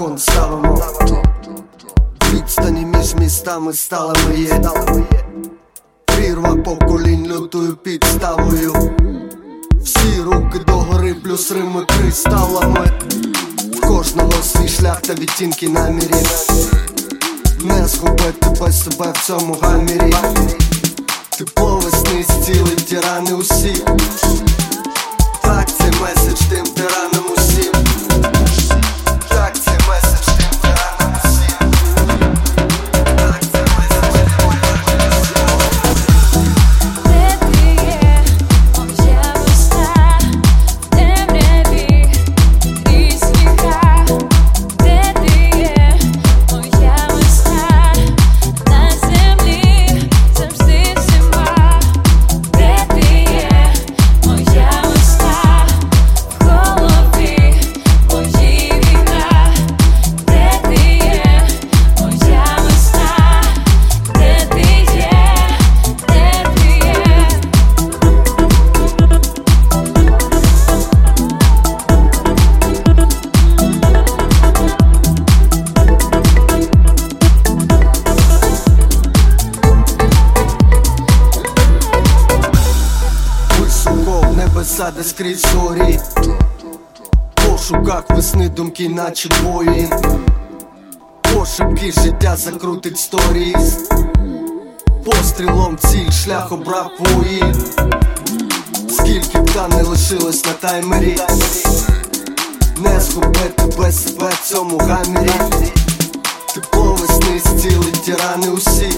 балкон ставимо. Відстані між містами стали моє Прірва поколінь лютою підставою. Всі руки догори, плюс рими кристалами. Кожного свій шлях та відтінки намірів Не згубити без себе в цьому гамірі. Тепло весни зцілить тирани усі в скрізь зорі. Пошуках весни думки, наче воїн Пошепки життя закрутить сторіс. Пострілом ціль шлях обрав воїн Скільки б не лишилось на таймері. Не згубити без себе в цьому гамірі. Тепло весни зцілить тирани усі